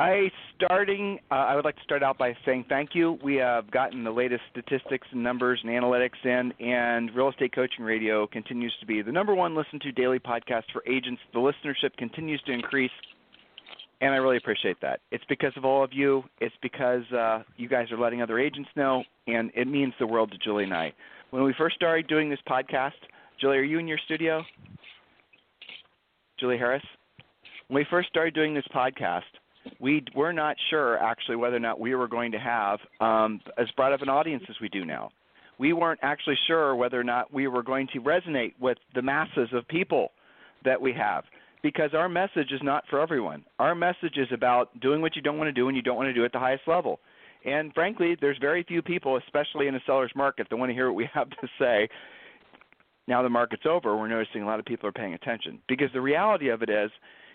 I starting. Uh, I would like to start out by saying thank you. We have gotten the latest statistics and numbers and analytics in, and Real Estate Coaching Radio continues to be the number one listened to daily podcast for agents. The listenership continues to increase, and I really appreciate that. It's because of all of you. It's because uh, you guys are letting other agents know, and it means the world to Julie and I. When we first started doing this podcast, Julie, are you in your studio? Julie Harris. When we first started doing this podcast, we were not sure actually whether or not we were going to have um, as broad of an audience as we do now. We weren't actually sure whether or not we were going to resonate with the masses of people that we have because our message is not for everyone. Our message is about doing what you don't want to do and you don't want to do at the highest level. And frankly, there's very few people, especially in a seller's market, that want to hear what we have to say. Now the market's over, we're noticing a lot of people are paying attention because the reality of it is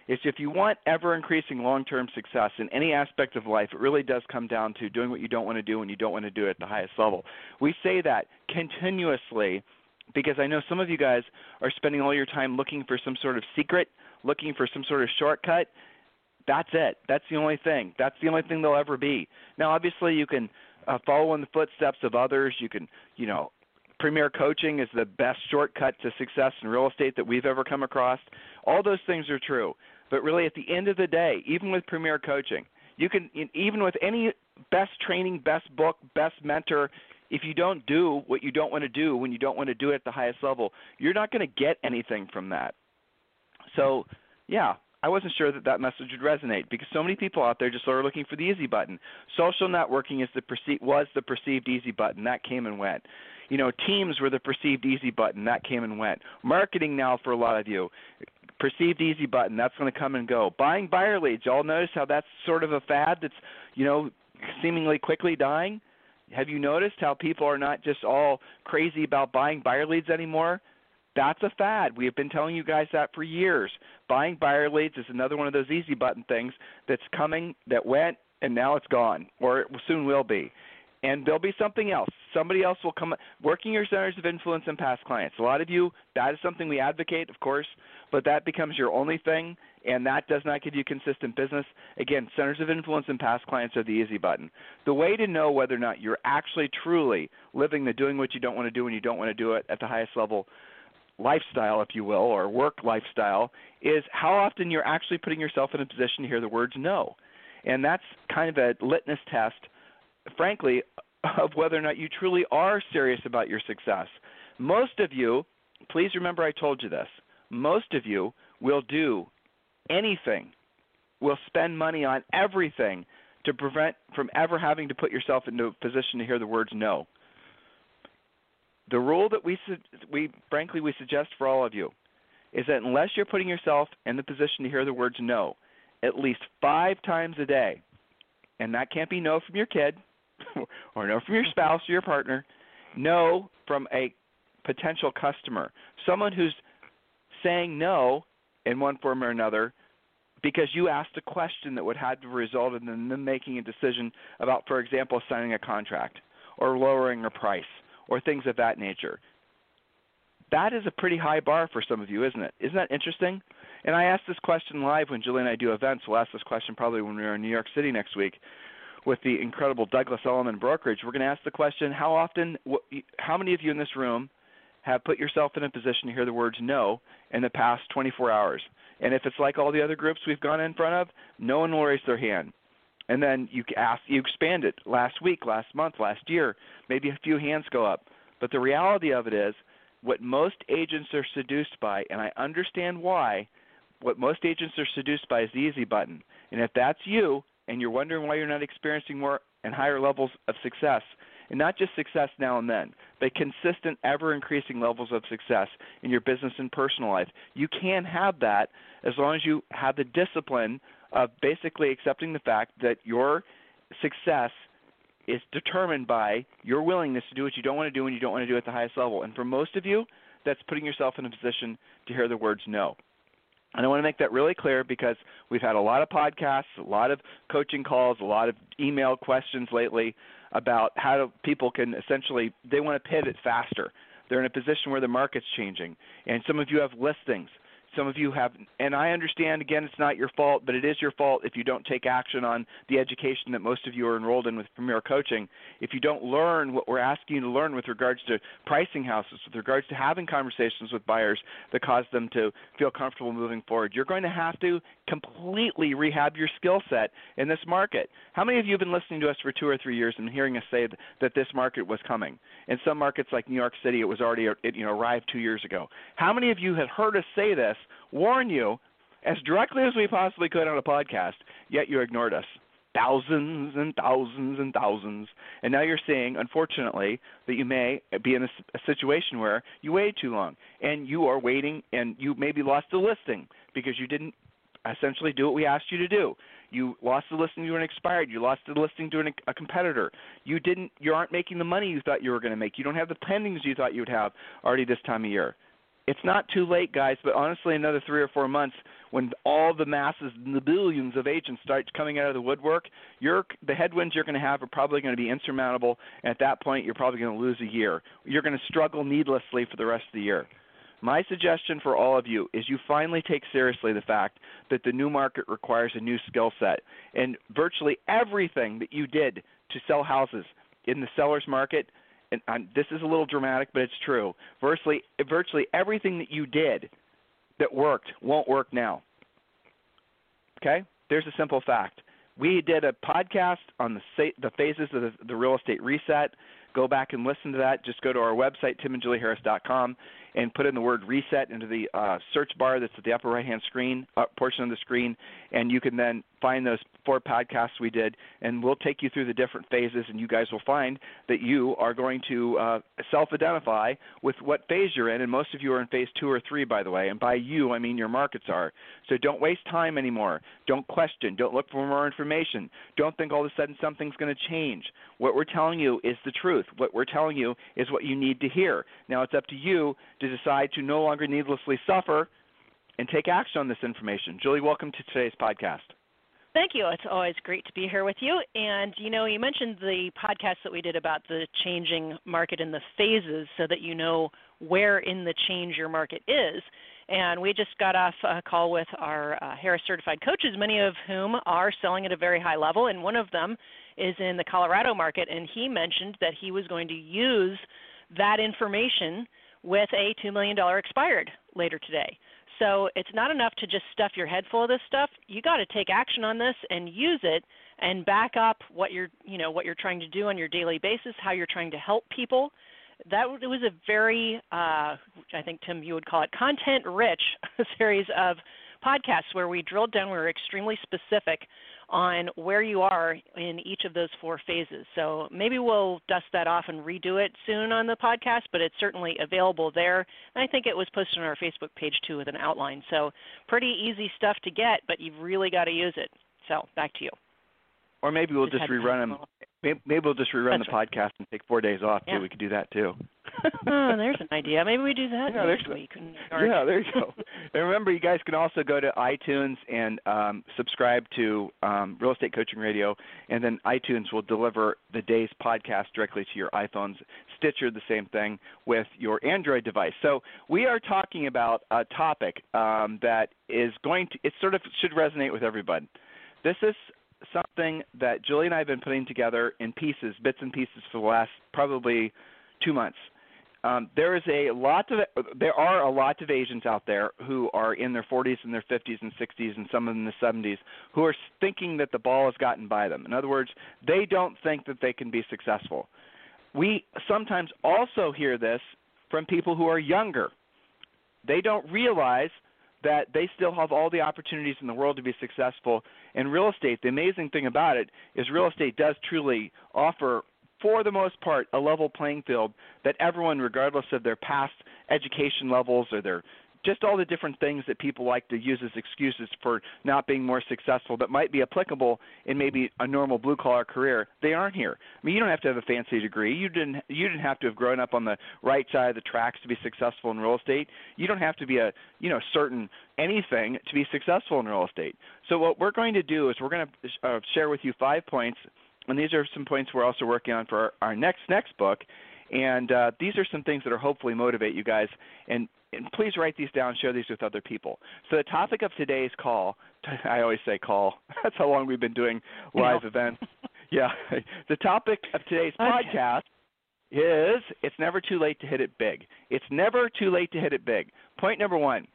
is if you want ever increasing long term success in any aspect of life, it really does come down to doing what you don't want to do and you don't want to do it at the highest level. We say that continuously because I know some of you guys are spending all your time looking for some sort of secret, looking for some sort of shortcut. That's it. That's the only thing. That's the only thing there'll ever be. Now, obviously, you can uh, follow in the footsteps of others. You can, you know, Premier Coaching is the best shortcut to success in real estate that we've ever come across. All those things are true. But really, at the end of the day, even with Premier Coaching, you can even with any best training, best book, best mentor, if you don't do what you don't want to do when you don't want to do it at the highest level, you're not going to get anything from that. So, yeah, I wasn't sure that that message would resonate because so many people out there just are looking for the easy button. Social networking is the perce- was the perceived easy button that came and went. You know, teams were the perceived easy button that came and went. Marketing now for a lot of you, perceived easy button that's going to come and go. Buying buyer leads, y'all notice how that's sort of a fad that's you know seemingly quickly dying. Have you noticed how people are not just all crazy about buying buyer leads anymore? That's a fad. We have been telling you guys that for years. Buying buyer leads is another one of those easy button things that's coming, that went, and now it's gone, or it soon will be and there'll be something else. Somebody else will come. Working your centers of influence and past clients. A lot of you, that is something we advocate, of course, but that becomes your only thing, and that does not give you consistent business. Again, centers of influence and past clients are the easy button. The way to know whether or not you're actually truly living the doing what you don't want to do and you don't want to do it at the highest level lifestyle, if you will, or work lifestyle, is how often you're actually putting yourself in a position to hear the words no. And that's kind of a litmus test frankly, of whether or not you truly are serious about your success. Most of you, please remember I told you this, most of you will do anything, will spend money on everything to prevent from ever having to put yourself into a position to hear the words no. The rule that we we frankly we suggest for all of you is that unless you're putting yourself in the position to hear the words no at least 5 times a day, and that can't be no from your kid, or no from your spouse or your partner, no from a potential customer, someone who's saying no in one form or another because you asked a question that would have resulted in them making a decision about, for example, signing a contract or lowering a price or things of that nature. That is a pretty high bar for some of you, isn't it? Isn't that interesting? And I asked this question live when Julie and I do events. We'll ask this question probably when we're in New York City next week with the incredible Douglas Elliman brokerage, we're going to ask the question: How often, how many of you in this room have put yourself in a position to hear the words "no" in the past 24 hours? And if it's like all the other groups we've gone in front of, no one will raise their hand. And then you ask, you expand it last week, last month, last year, maybe a few hands go up. But the reality of it is, what most agents are seduced by, and I understand why, what most agents are seduced by is the easy button. And if that's you, and you're wondering why you're not experiencing more and higher levels of success, and not just success now and then, but consistent, ever increasing levels of success in your business and personal life. You can have that as long as you have the discipline of basically accepting the fact that your success is determined by your willingness to do what you don't want to do and you don't want to do at the highest level. And for most of you, that's putting yourself in a position to hear the words no. And I want to make that really clear because we've had a lot of podcasts, a lot of coaching calls, a lot of email questions lately about how do people can essentially they want to pivot faster. They're in a position where the market's changing, and some of you have listings some of you have, and I understand, again, it's not your fault, but it is your fault if you don't take action on the education that most of you are enrolled in with Premier Coaching. If you don't learn what we're asking you to learn with regards to pricing houses, with regards to having conversations with buyers that cause them to feel comfortable moving forward, you're going to have to completely rehab your skill set in this market. How many of you have been listening to us for two or three years and hearing us say that this market was coming? In some markets like New York City, it was already it, you know arrived two years ago. How many of you had heard us say this warn you as directly as we possibly could on a podcast, yet you ignored us. Thousands and thousands and thousands. And now you're seeing, unfortunately, that you may be in a, a situation where you waited too long and you are waiting and you maybe lost a listing because you didn't essentially do what we asked you to do. You lost the listing to an expired. You lost the listing to an, a competitor. You didn't. You aren't making the money you thought you were going to make. You don't have the pendings you thought you would have already this time of year it's not too late, guys, but honestly, another three or four months when all the masses, and the billions of agents start coming out of the woodwork, you're, the headwinds you're going to have are probably going to be insurmountable. And at that point, you're probably going to lose a year. You're going to struggle needlessly for the rest of the year. My suggestion for all of you is you finally take seriously the fact that the new market requires a new skill set. And virtually everything that you did to sell houses in the seller's market – and I'm, this is a little dramatic, but it's true. Virtually, virtually everything that you did that worked won't work now. Okay? There's a simple fact. We did a podcast on the the phases of the, the real estate reset. Go back and listen to that. Just go to our website, timandjulieharris.com, and put in the word reset into the uh, search bar that's at the upper right hand screen uh, portion of the screen, and you can then find those four podcasts we did, and we'll take you through the different phases, and you guys will find that you are going to uh, self-identify with what phase you're in, and most of you are in phase two or three, by the way, and by you I mean your markets are. So don't waste time anymore. Don't question. Don't look for more information. Don't think all of a sudden something's going to change. What we're telling you is the truth. What we're telling you is what you need to hear. Now it's up to you to decide to no longer needlessly suffer and take action on this information. Julie, welcome to today's podcast. Thank you. It's always great to be here with you. And you know, you mentioned the podcast that we did about the changing market and the phases so that you know where in the change your market is. And we just got off a call with our uh, Harris certified coaches, many of whom are selling at a very high level. And one of them is in the Colorado market. And he mentioned that he was going to use that information with a $2 million expired later today. So it's not enough to just stuff your head full of this stuff. You got to take action on this and use it and back up what you're, you know, what you're trying to do on your daily basis, how you're trying to help people. That it was a very, uh, I think Tim, you would call it content-rich series of podcasts where we drilled down. We were extremely specific on where you are in each of those four phases. So maybe we'll dust that off and redo it soon on the podcast, but it's certainly available there. And I think it was posted on our Facebook page too with an outline. So pretty easy stuff to get, but you've really got to use it. So back to you. Or maybe we'll just, just rerun them. Maybe, maybe we'll just rerun That's the right. podcast and take four days off yeah. too. We could do that too. oh, there's an idea. Maybe we do that yeah, next week. Yeah, there you go. and remember, you guys can also go to iTunes and um, subscribe to um, Real Estate Coaching Radio, and then iTunes will deliver the day's podcast directly to your iPhones. Stitcher, the same thing with your Android device. So we are talking about a topic um, that is going to, it sort of should resonate with everybody. This is something that Julie and I have been putting together in pieces, bits and pieces, for the last probably two months. Um, there is a lot of there are a lot of Asians out there who are in their 40s and their 50s and 60s and some of them in the 70s who are thinking that the ball has gotten by them. In other words, they don't think that they can be successful. We sometimes also hear this from people who are younger. They don't realize that they still have all the opportunities in the world to be successful in real estate. The amazing thing about it is real estate does truly offer for the most part, a level playing field that everyone, regardless of their past education levels or their just all the different things that people like to use as excuses for not being more successful that might be applicable in maybe a normal blue collar career they aren't here. I mean you don't have to have a fancy degree. You didn't you didn't have to have grown up on the right side of the tracks to be successful in real estate. You don't have to be a you know certain anything to be successful in real estate. So what we're going to do is we're going to uh, share with you five points and these are some points we're also working on for our, our next next book. And uh, these are some things that are hopefully motivate you guys and and please write these down, share these with other people. So the topic of today's call, I always say call. That's how long we've been doing live no. events. Yeah. The topic of today's okay. podcast is it's never too late to hit it big. It's never too late to hit it big. Point number 1.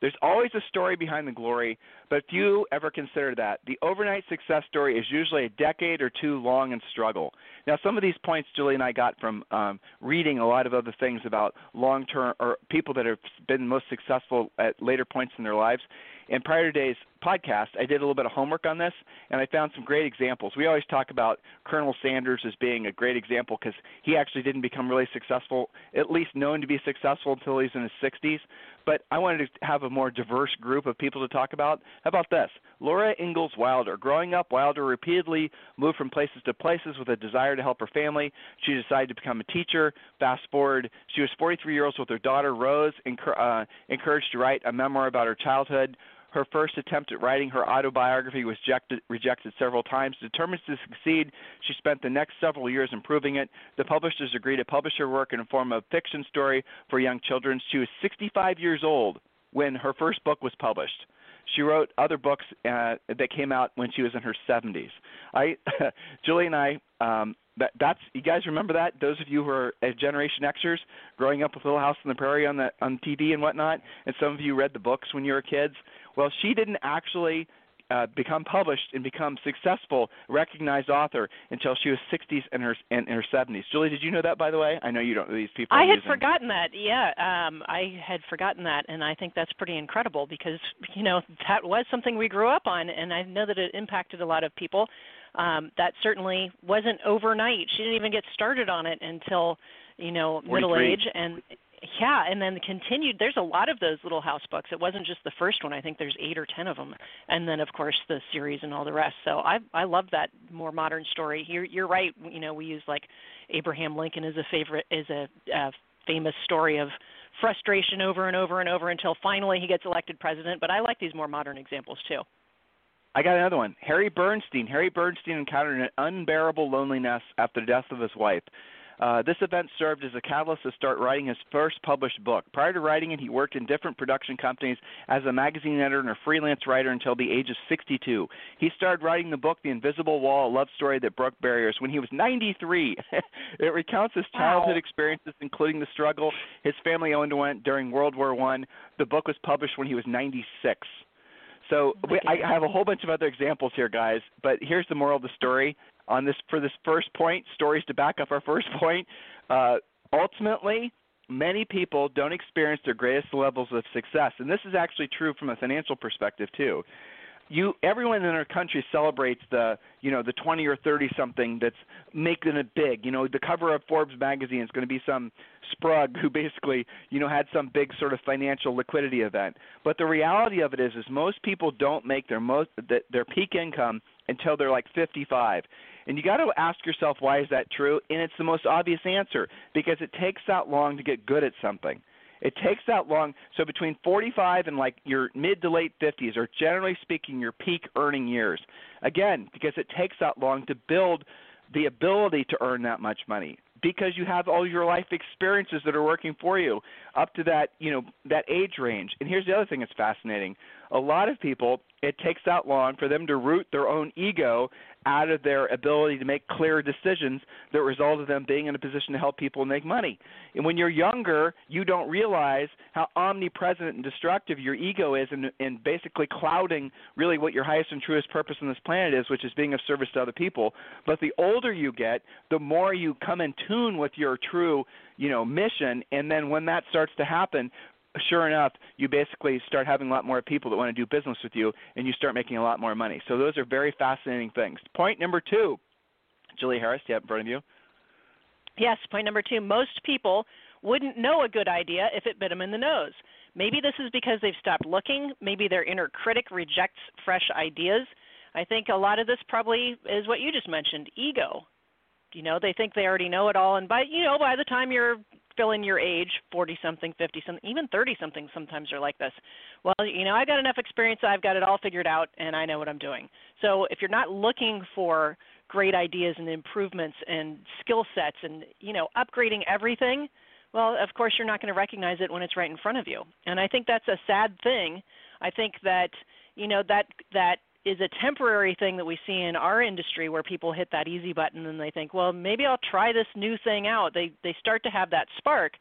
There's always a story behind the glory, but few ever consider that. The overnight success story is usually a decade or two long in struggle. Now, some of these points Julie and I got from um, reading a lot of other things about long term or people that have been most successful at later points in their lives. And prior to today's podcast, I did a little bit of homework on this, and I found some great examples. We always talk about Colonel Sanders as being a great example because he actually didn't become really successful, at least known to be successful until he's in his 60s. But I wanted to have a more diverse group of people to talk about. How about this? Laura Ingalls Wilder. Growing up, Wilder repeatedly moved from places to places with a desire to help her family. She decided to become a teacher. Fast forward, she was 43 years old with her daughter Rose, uh, encouraged to write a memoir about her childhood. Her first attempt at writing her autobiography was rejected, rejected several times. Determined to succeed, she spent the next several years improving it. The publishers agreed to publish her work in the form of fiction story for young children. She was 65 years old when her first book was published. She wrote other books uh, that came out when she was in her 70s. I, Julie and I, um, that that's you guys remember that? Those of you who are a Generation Xers, growing up with Little House on the Prairie on the on TV and whatnot, and some of you read the books when you were kids. Well, she didn't actually uh, become published and become successful, recognized author until she was 60s and her in her 70s. Julie, did you know that by the way? I know you don't. Know these people. I had using... forgotten that. Yeah, um, I had forgotten that, and I think that's pretty incredible because you know that was something we grew up on, and I know that it impacted a lot of people. Um, that certainly wasn't overnight. She didn't even get started on it until you know middle age and yeah, and then continued. There's a lot of those little house books. It wasn't just the first one. I think there's eight or ten of them, and then of course the series and all the rest. So I I love that more modern story. You're you're right. You know, we use like Abraham Lincoln as a favorite is a, a famous story of frustration over and over and over until finally he gets elected president. But I like these more modern examples too. I got another one. Harry Bernstein. Harry Bernstein encountered an unbearable loneliness after the death of his wife. Uh, this event served as a catalyst to start writing his first published book. Prior to writing it, he worked in different production companies as a magazine editor and a freelance writer until the age of 62. He started writing the book, The Invisible Wall, a love story that broke barriers, when he was 93. it recounts his childhood wow. experiences, including the struggle his family underwent during World War One. The book was published when he was 96. So we, I have a whole bunch of other examples here, guys. But here's the moral of the story: on this for this first point, stories to back up our first point. Uh, ultimately, many people don't experience their greatest levels of success, and this is actually true from a financial perspective too. You, everyone in our country celebrates the, you know, the 20 or 30 something that's making it big. You know, the cover of Forbes magazine is going to be some sprug who basically, you know, had some big sort of financial liquidity event. But the reality of it is, is most people don't make their most their peak income until they're like 55. And you got to ask yourself why is that true? And it's the most obvious answer because it takes that long to get good at something. It takes that long. So between 45 and like your mid to late 50s are generally speaking your peak earning years. Again, because it takes that long to build the ability to earn that much money because you have all your life experiences that are working for you up to that, you know, that age range. And here's the other thing that's fascinating. A lot of people, it takes that long for them to root their own ego out of their ability to make clear decisions that result in them being in a position to help people make money. And when you're younger, you don't realize how omnipresent and destructive your ego is and, and basically clouding really what your highest and truest purpose on this planet is, which is being of service to other people. But the older you get, the more you come in tune with your true, you know, mission. And then when that starts to happen, sure enough, you basically start having a lot more people that want to do business with you, and you start making a lot more money. So those are very fascinating things. Point number two, Julie Harris, have in front of you? Yes, point number two. Most people wouldn't know a good idea if it bit them in the nose. Maybe this is because they've stopped looking. Maybe their inner critic rejects fresh ideas. I think a lot of this probably is what you just mentioned ego. You know, they think they already know it all, and by you know, by the time you're filling your age, 40 something, 50 something, even 30 something, sometimes are like this. Well, you know, I got enough experience, I've got it all figured out, and I know what I'm doing. So if you're not looking for great ideas and improvements and skill sets and you know upgrading everything well of course you're not going to recognize it when it's right in front of you and i think that's a sad thing i think that you know that that is a temporary thing that we see in our industry where people hit that easy button and they think well maybe i'll try this new thing out. They they start to have that spark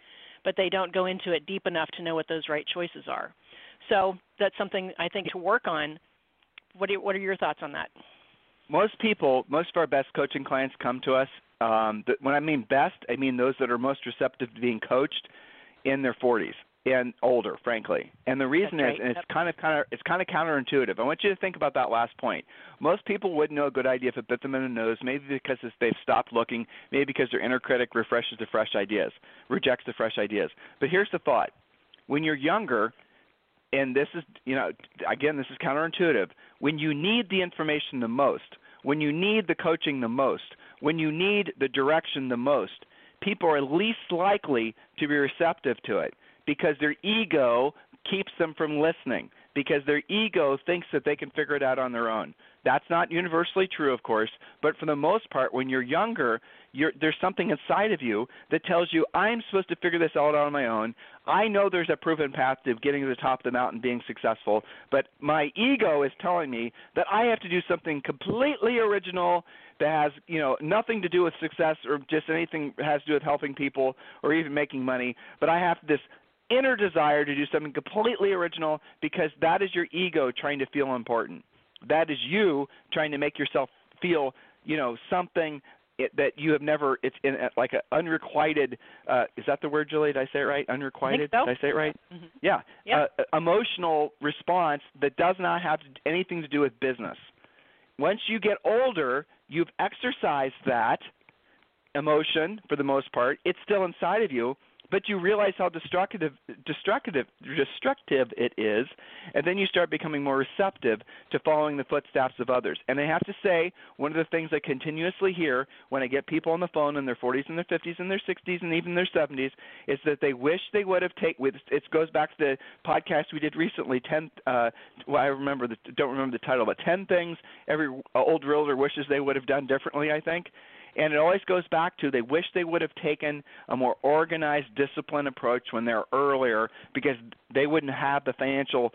but they don't go into it deep enough to know what those right choices are. So that's something i think to work on. What are, what are your thoughts on that? Most people, most of our best coaching clients come to us. Um, when I mean best, I mean those that are most receptive to being coached in their 40s and older, frankly. And the reason is, and it's kind of kind of it's kind of counterintuitive. I want you to think about that last point. Most people wouldn't know a good idea if it bit them in the nose, maybe because they've stopped looking, maybe because their inner critic refreshes the fresh ideas, rejects the fresh ideas. But here's the thought: when you're younger, and this is you know again this is counterintuitive when you need the information the most when you need the coaching the most when you need the direction the most people are least likely to be receptive to it because their ego keeps them from listening because their ego thinks that they can figure it out on their own that's not universally true, of course, but for the most part, when you're younger, you're, there's something inside of you that tells you, I'm supposed to figure this out on my own. I know there's a proven path to getting to the top of the mountain, being successful, but my ego is telling me that I have to do something completely original that has, you know, nothing to do with success or just anything that has to do with helping people or even making money. But I have this inner desire to do something completely original because that is your ego trying to feel important. That is you trying to make yourself feel you know something it, that you have never it's in like an unrequited uh is that the word Julie did I say it right? Unrequited? So. did I say it right? Mm-hmm. yeah. Yep. uh, emotional response that does not have anything to do with business. Once you get older you've exercised that emotion for the most part. It's still inside of you but you realize how destructive destructive destructive it is and then you start becoming more receptive to following the footsteps of others. And i have to say one of the things i continuously hear when i get people on the phone in their 40s and their 50s and their 60s and even their 70s is that they wish they would have taken it goes back to the podcast we did recently 10 uh well i remember the don't remember the title but 10 things every old realtor wishes they would have done differently i think and it always goes back to they wish they would have taken a more organized, disciplined approach when they're earlier because they wouldn't have the financial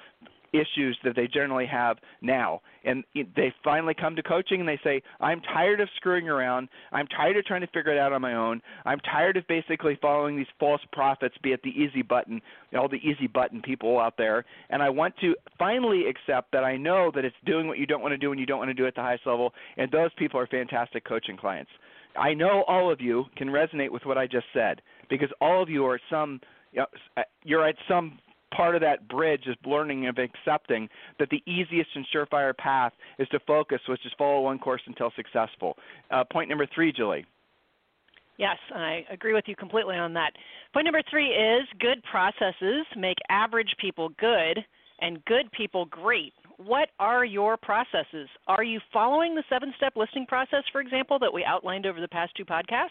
issues that they generally have now. And they finally come to coaching and they say, I'm tired of screwing around. I'm tired of trying to figure it out on my own. I'm tired of basically following these false prophets, be it the easy button, all the easy button people out there. And I want to finally accept that I know that it's doing what you don't want to do and you don't want to do at the highest level. And those people are fantastic coaching clients. I know all of you can resonate with what I just said because all of you are some you're at some part of that bridge is learning and accepting that the easiest and surefire path is to focus, which is follow one course until successful. Uh, point number three, Julie. Yes, I agree with you completely on that. Point number three is good processes make average people good and good people great what are your processes? Are you following the seven step listing process, for example, that we outlined over the past two podcasts?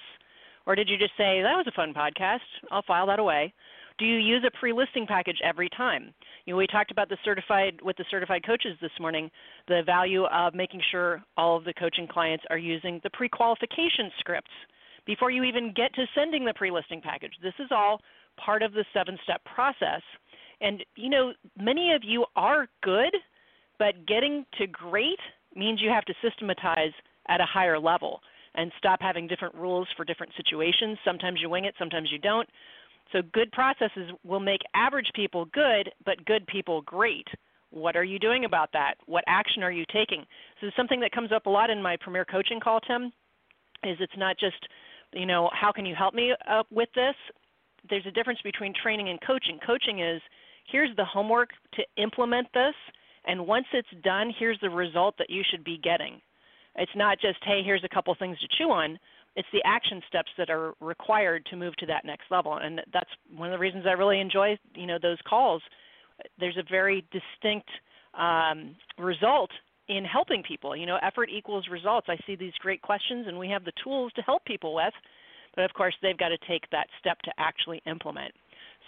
Or did you just say, that was a fun podcast, I'll file that away? Do you use a pre listing package every time? You know, we talked about the certified with the certified coaches this morning, the value of making sure all of the coaching clients are using the pre qualification scripts before you even get to sending the pre listing package. This is all part of the seven step process. And you know, many of you are good but getting to great means you have to systematize at a higher level and stop having different rules for different situations. Sometimes you wing it, sometimes you don't. So good processes will make average people good, but good people great. What are you doing about that? What action are you taking? So something that comes up a lot in my premier coaching call, Tim, is it's not just, you know, how can you help me uh, with this? There's a difference between training and coaching. Coaching is here's the homework to implement this and once it's done, here's the result that you should be getting. It's not just, hey, here's a couple things to chew on, it's the action steps that are required to move to that next level. And that's one of the reasons i really enjoy you know those calls. There's a very distinct um, result in helping people. You know effort equals results. I see these great questions and we have the tools to help people with. But of course they've got to take that step to actually implement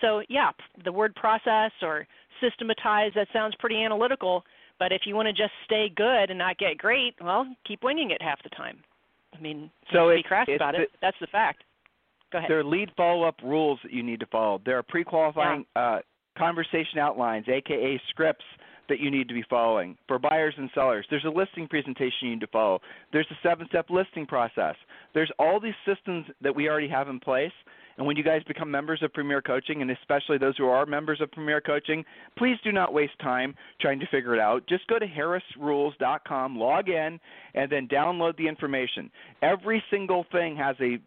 so yeah the word process or systematize that sounds pretty analytical but if you want to just stay good and not get great well keep winging it half the time I mean, so to be crass about it, that's the fact. Go ahead. There are lead follow-up rules that you need to follow. There are pre-qualifying yeah. uh, conversation outlines, aka scripts, that you need to be following for buyers and sellers. There's a listing presentation you need to follow. There's a seven-step listing process. There's all these systems that we already have in place and when you guys become members of Premier Coaching, and especially those who are members of Premier Coaching, please do not waste time trying to figure it out. Just go to harrisrules.com, log in, and then download the information. Every single thing has a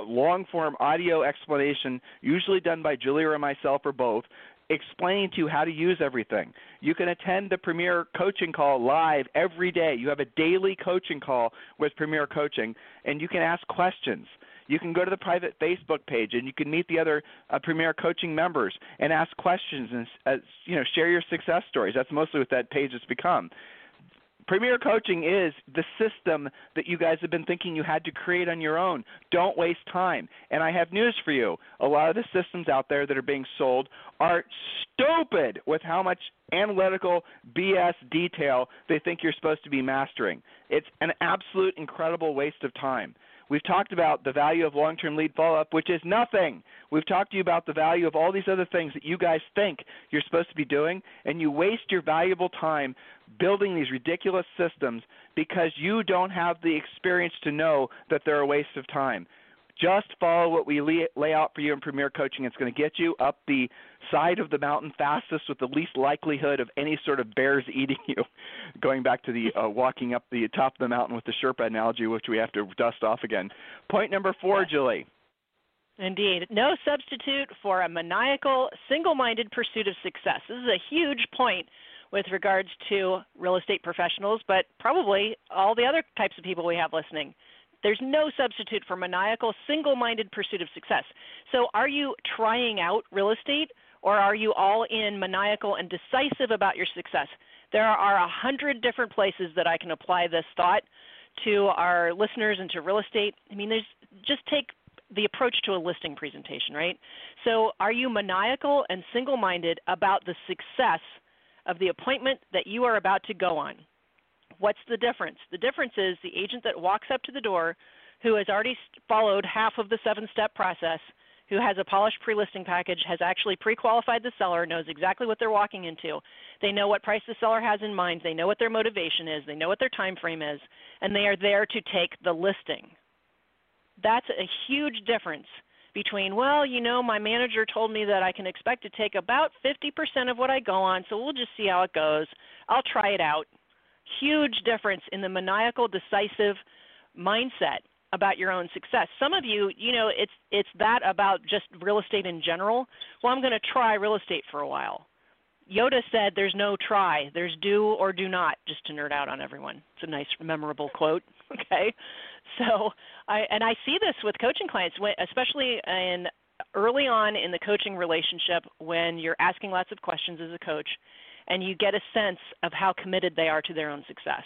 long form audio explanation, usually done by Julie or myself or both, explaining to you how to use everything. You can attend the Premier Coaching Call live every day. You have a daily coaching call with Premier Coaching, and you can ask questions. You can go to the private Facebook page and you can meet the other uh, Premier Coaching members and ask questions and uh, you know share your success stories. That's mostly what that page has become. Premier Coaching is the system that you guys have been thinking you had to create on your own. Don't waste time. And I have news for you. A lot of the systems out there that are being sold are stupid with how much analytical BS detail they think you're supposed to be mastering. It's an absolute incredible waste of time. We've talked about the value of long term lead follow up, which is nothing. We've talked to you about the value of all these other things that you guys think you're supposed to be doing, and you waste your valuable time building these ridiculous systems because you don't have the experience to know that they're a waste of time. Just follow what we lay out for you in Premier Coaching. It's going to get you up the side of the mountain fastest with the least likelihood of any sort of bears eating you. Going back to the uh, walking up the top of the mountain with the Sherpa analogy, which we have to dust off again. Point number four, Julie. Indeed. No substitute for a maniacal, single minded pursuit of success. This is a huge point with regards to real estate professionals, but probably all the other types of people we have listening. There's no substitute for maniacal, single minded pursuit of success. So, are you trying out real estate or are you all in maniacal and decisive about your success? There are a hundred different places that I can apply this thought to our listeners and to real estate. I mean, there's just take the approach to a listing presentation, right? So, are you maniacal and single minded about the success of the appointment that you are about to go on? What's the difference? The difference is the agent that walks up to the door who has already followed half of the seven step process, who has a polished pre listing package, has actually pre qualified the seller, knows exactly what they're walking into. They know what price the seller has in mind, they know what their motivation is, they know what their time frame is, and they are there to take the listing. That's a huge difference between, well, you know, my manager told me that I can expect to take about 50% of what I go on, so we'll just see how it goes. I'll try it out huge difference in the maniacal, decisive mindset about your own success. Some of you, you know, it's it's that about just real estate in general. Well, I'm going to try real estate for a while. Yoda said there's no try, there's do or do not, just to nerd out on everyone. It's a nice memorable quote, okay? So, I and I see this with coaching clients, especially in early on in the coaching relationship when you're asking lots of questions as a coach and you get a sense of how committed they are to their own success.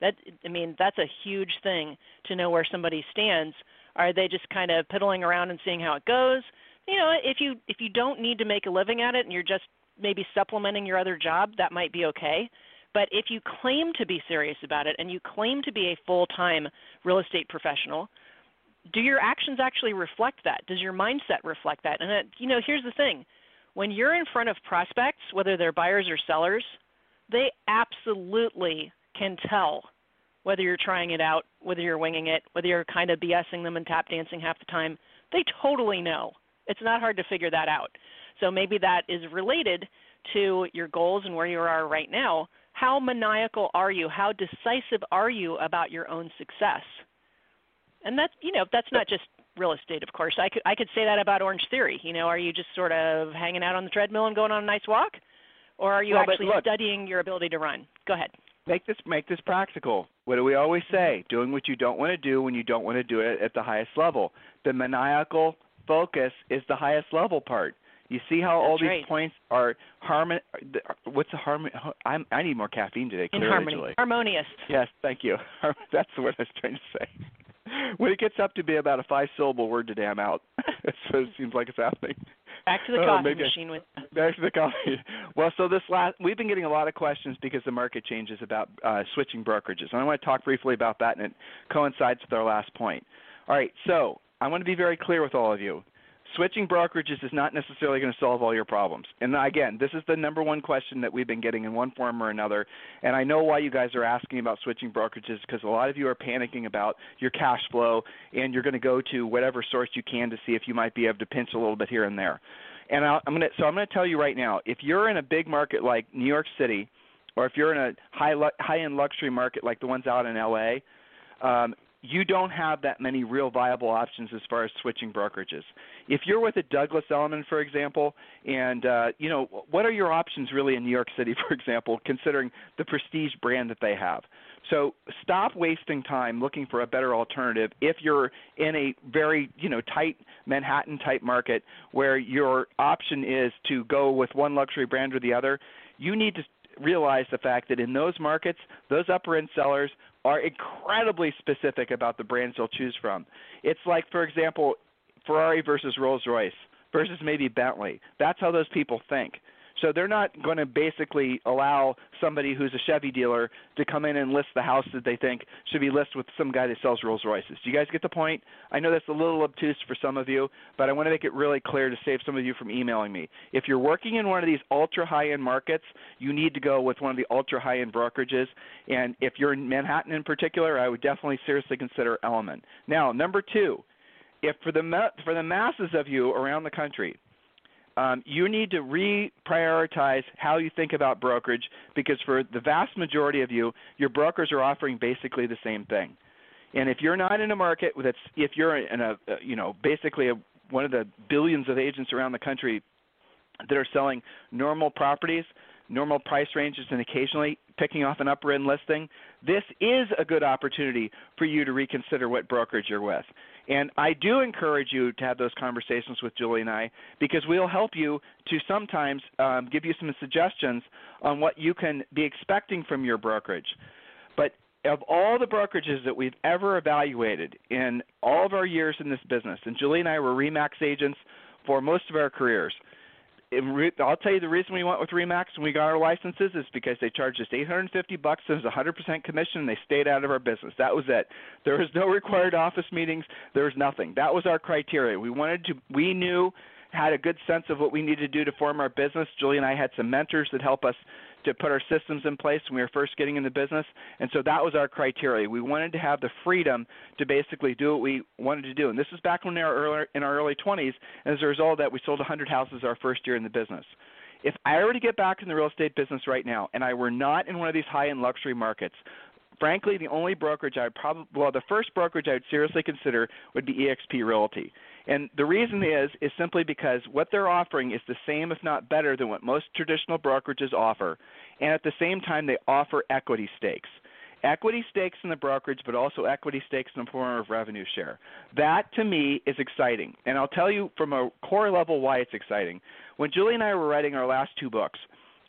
That I mean, that's a huge thing to know where somebody stands. Are they just kind of piddling around and seeing how it goes? You know, if you if you don't need to make a living at it and you're just maybe supplementing your other job, that might be okay. But if you claim to be serious about it and you claim to be a full-time real estate professional, do your actions actually reflect that? Does your mindset reflect that? And it, you know, here's the thing: when you're in front of prospects, whether they're buyers or sellers, they absolutely can tell whether you're trying it out, whether you're winging it, whether you're kind of BSing them and tap dancing half the time. They totally know. It's not hard to figure that out. So maybe that is related to your goals and where you are right now. How maniacal are you? How decisive are you about your own success? And that's you know that's not just real estate, of course. I could I could say that about Orange Theory. You know, are you just sort of hanging out on the treadmill and going on a nice walk, or are you well, actually look, studying your ability to run? Go ahead. make this make this practical. What do we always say? Doing what you don't want to do when you don't want to do it at the highest level. The maniacal focus is the highest level part. You see how That's all these right. points are harmon. What's the harmon? I'm, I need more caffeine today. Clearly, In harmony, Julie. harmonious. Yes, thank you. That's what I was trying to say. When it gets up to be about a five-syllable word today, I'm out. That's what it seems like it's happening. Back to the Oh, coffee I- machine with. Back to the coffee. Well, so this last, we've been getting a lot of questions because the market changes about uh, switching brokerages, and I want to talk briefly about that, and it coincides with our last point. All right, so I want to be very clear with all of you. Switching brokerages is not necessarily going to solve all your problems. And again, this is the number one question that we've been getting in one form or another. And I know why you guys are asking about switching brokerages because a lot of you are panicking about your cash flow and you're going to go to whatever source you can to see if you might be able to pinch a little bit here and there. And I'll, I'm going to so I'm going to tell you right now, if you're in a big market like New York City, or if you're in a high high end luxury market like the ones out in LA, um, you don't have that many real viable options as far as switching brokerages. If you're with a Douglas Elliman, for example, and uh, you know what are your options really in New York City, for example, considering the prestige brand that they have. So stop wasting time looking for a better alternative if you're in a very you know tight Manhattan type market where your option is to go with one luxury brand or the other. You need to realize the fact that in those markets, those upper end sellers are incredibly specific about the brands they'll choose from. It's like, for example, Ferrari versus Rolls Royce versus maybe Bentley. That's how those people think. So they're not going to basically allow somebody who's a Chevy dealer to come in and list the house that they think should be listed with some guy that sells Rolls Royces. Do you guys get the point? I know that's a little obtuse for some of you, but I want to make it really clear to save some of you from emailing me. If you're working in one of these ultra high end markets, you need to go with one of the ultra high end brokerages. And if you're in Manhattan in particular, I would definitely seriously consider Elliman. Now, number two, if for the for the masses of you around the country, um, you need to reprioritize how you think about brokerage because for the vast majority of you, your brokers are offering basically the same thing. And if you're not in a market that's if you're in a uh, you know basically a, one of the billions of agents around the country that are selling normal properties, normal price ranges, and occasionally picking off an upper end listing, this is a good opportunity for you to reconsider what brokerage you're with. And I do encourage you to have those conversations with Julie and I because we'll help you to sometimes um, give you some suggestions on what you can be expecting from your brokerage. But of all the brokerages that we've ever evaluated in all of our years in this business, and Julie and I were Remax agents for most of our careers, I'll tell you the reason we went with Remax when we got our licenses is because they charged us 850 bucks as a 100% commission, and they stayed out of our business. That was it. There was no required office meetings. There was nothing. That was our criteria. We wanted to. We knew had a good sense of what we needed to do to form our business. Julie and I had some mentors that help us to put our systems in place when we were first getting into business. And so that was our criteria. We wanted to have the freedom to basically do what we wanted to do. And this was back when we were early, in our early 20s. And as a result of that, we sold 100 houses our first year in the business. If I were to get back in the real estate business right now and I were not in one of these high end luxury markets, frankly, the only brokerage I would probably, well, the first brokerage I would seriously consider would be eXp Realty. And the reason is is simply because what they're offering is the same, if not better, than what most traditional brokerages offer, and at the same time they offer equity stakes. Equity stakes in the brokerage, but also equity stakes in the form of revenue share. That to me is exciting, and I'll tell you from a core level why it's exciting. When Julie and I were writing our last two books,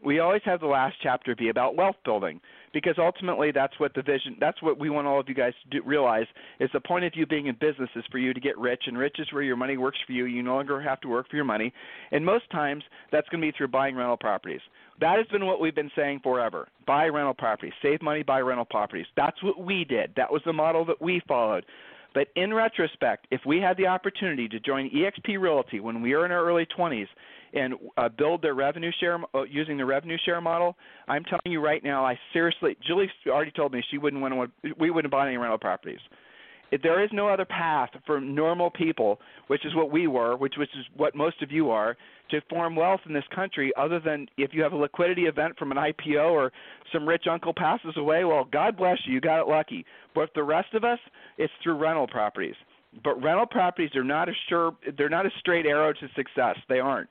we always have the last chapter be about wealth building because ultimately that's what the vision that's what we want all of you guys to do, realize is the point of you being in business is for you to get rich and rich is where your money works for you. You no longer have to work for your money. And most times that's going to be through buying rental properties. That has been what we've been saying forever. Buy rental properties. Save money buy rental properties. That's what we did. That was the model that we followed. But in retrospect, if we had the opportunity to join eXp Realty when we were in our early 20s and uh, build their revenue share uh, using the revenue share model, I'm telling you right now, I seriously, Julie already told me she wouldn't want to, we wouldn't buy any rental properties. If there is no other path for normal people, which is what we were, which which is what most of you are, to form wealth in this country, other than if you have a liquidity event from an IPO or some rich uncle passes away, well, God bless you, you got it lucky. But for the rest of us, it's through rental properties. But rental properties are not a sure, they're not a straight arrow to success. They aren't.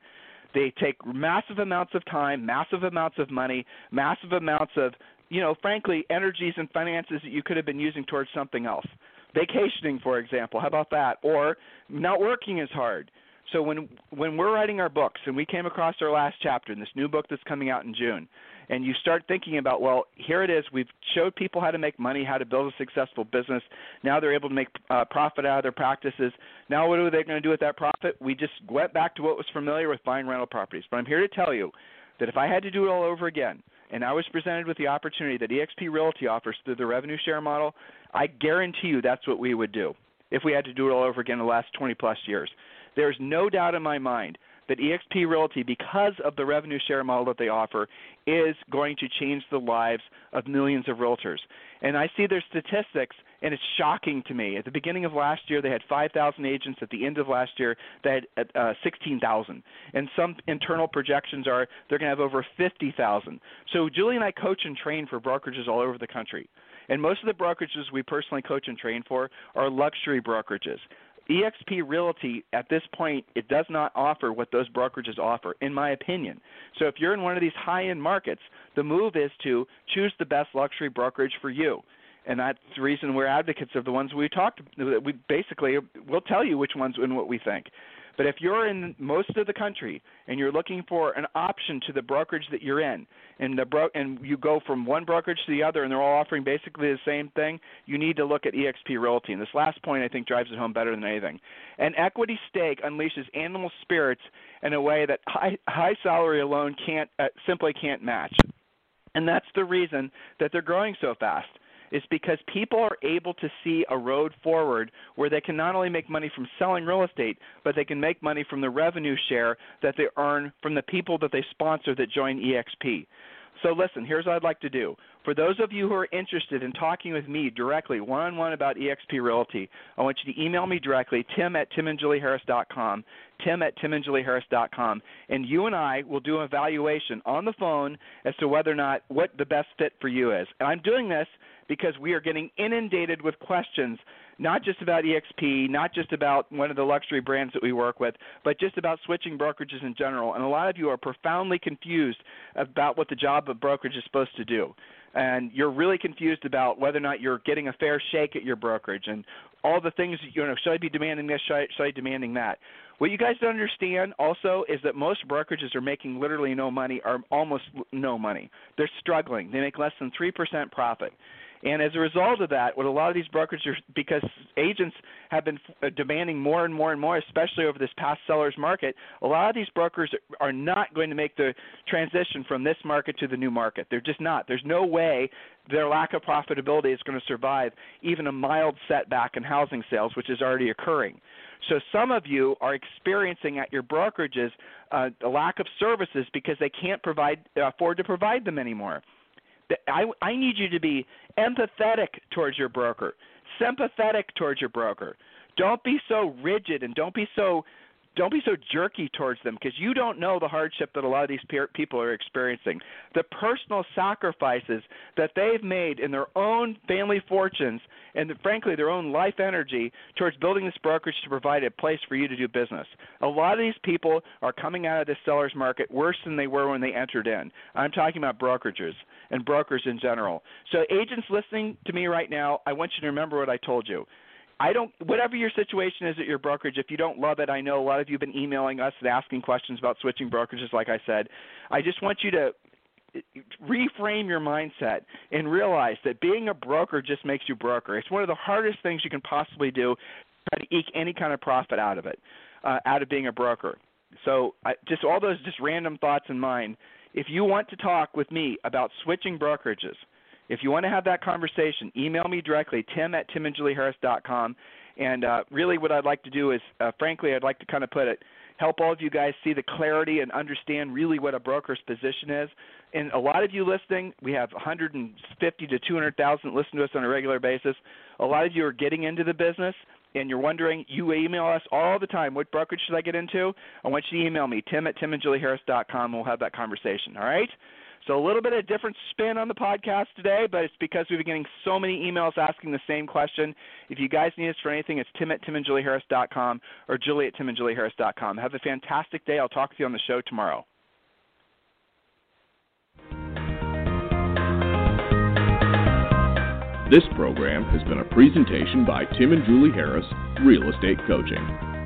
They take massive amounts of time, massive amounts of money, massive amounts of you know, frankly, energies and finances that you could have been using towards something else. Vacationing, for example, how about that? Or not working as hard. So when when we're writing our books and we came across our last chapter in this new book that's coming out in June, and you start thinking about, well, here it is. We've showed people how to make money, how to build a successful business. Now they're able to make uh, profit out of their practices. Now what are they going to do with that profit? We just went back to what was familiar with buying rental properties. But I'm here to tell you that if I had to do it all over again, and I was presented with the opportunity that eXp Realty offers through the revenue share model, I guarantee you that's what we would do if we had to do it all over again in the last 20 plus years. There's no doubt in my mind that eXp Realty, because of the revenue share model that they offer, is going to change the lives of millions of realtors. And I see their statistics, and it's shocking to me. At the beginning of last year, they had 5,000 agents. At the end of last year, they had uh, 16,000. And some internal projections are they're going to have over 50,000. So Julie and I coach and train for brokerages all over the country. And most of the brokerages we personally coach and train for are luxury brokerages eXp Realty at this point it does not offer what those brokerages offer in my opinion. So if you're in one of these high-end markets, the move is to choose the best luxury brokerage for you. And that's the reason we're advocates of the ones we talked we basically we'll tell you which ones and what we think. But if you're in most of the country and you're looking for an option to the brokerage that you're in, and the bro- and you go from one brokerage to the other, and they're all offering basically the same thing, you need to look at eXp Realty. And this last point I think drives it home better than anything. An equity stake unleashes animal spirits in a way that high, high salary alone can't uh, simply can't match. And that's the reason that they're growing so fast is because people are able to see a road forward where they can not only make money from selling real estate, but they can make money from the revenue share that they earn from the people that they sponsor that join EXP. So listen, here's what I'd like to do. For those of you who are interested in talking with me directly, one on one about eXp Realty, I want you to email me directly, tim at timandjulieharris.com, tim at timandjulieharris.com, and you and I will do an evaluation on the phone as to whether or not what the best fit for you is. And I'm doing this because we are getting inundated with questions, not just about EXP, not just about one of the luxury brands that we work with, but just about switching brokerages in general. And a lot of you are profoundly confused about what the job of brokerage is supposed to do. And you're really confused about whether or not you're getting a fair shake at your brokerage and all the things, that you know, should I be demanding this, should I, should I demanding that? What you guys don't understand also is that most brokerages are making literally no money or almost no money. They're struggling. They make less than 3% profit. And as a result of that, what a lot of these brokers are, because agents have been uh, demanding more and more and more, especially over this past seller's market, a lot of these brokers are not going to make the transition from this market to the new market. They're just not. There's no way their lack of profitability is going to survive even a mild setback in housing sales, which is already occurring. So some of you are experiencing at your brokerages uh, a lack of services because they can't provide afford to provide them anymore. I, I need you to be empathetic towards your broker, sympathetic towards your broker. Don't be so rigid and don't be so don't be so jerky towards them because you don't know the hardship that a lot of these people are experiencing. The personal sacrifices that they've made in their own family fortunes and, frankly, their own life energy towards building this brokerage to provide a place for you to do business. A lot of these people are coming out of the seller's market worse than they were when they entered in. I'm talking about brokerages and brokers in general. So, agents listening to me right now, I want you to remember what I told you. I don't whatever your situation is at your brokerage, if you don't love it, I know a lot of you have been emailing us and asking questions about switching brokerages like I said. I just want you to reframe your mindset and realize that being a broker just makes you broker. It's one of the hardest things you can possibly do try to eke any kind of profit out of it, uh, out of being a broker. So I, just all those just random thoughts in mind if you want to talk with me about switching brokerages, if you want to have that conversation, email me directly, tim at timandjulieharris.com. And uh, really, what I'd like to do is, uh, frankly, I'd like to kind of put it, help all of you guys see the clarity and understand really what a broker's position is. And a lot of you listening, we have 150 to 200,000 listen to us on a regular basis. A lot of you are getting into the business and you're wondering, you email us all the time, what brokerage should I get into? I want you to email me, tim at timandjulieharris.com, and we'll have that conversation, all right? So a little bit of a different spin on the podcast today, but it's because we've been getting so many emails asking the same question. If you guys need us for anything, it's tim at timandjulieharris.com or julie at timandjulieharris.com. Have a fantastic day. I'll talk to you on the show tomorrow. This program has been a presentation by Tim and Julie Harris, Real Estate Coaching.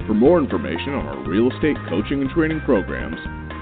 For more information on our real estate coaching and training programs,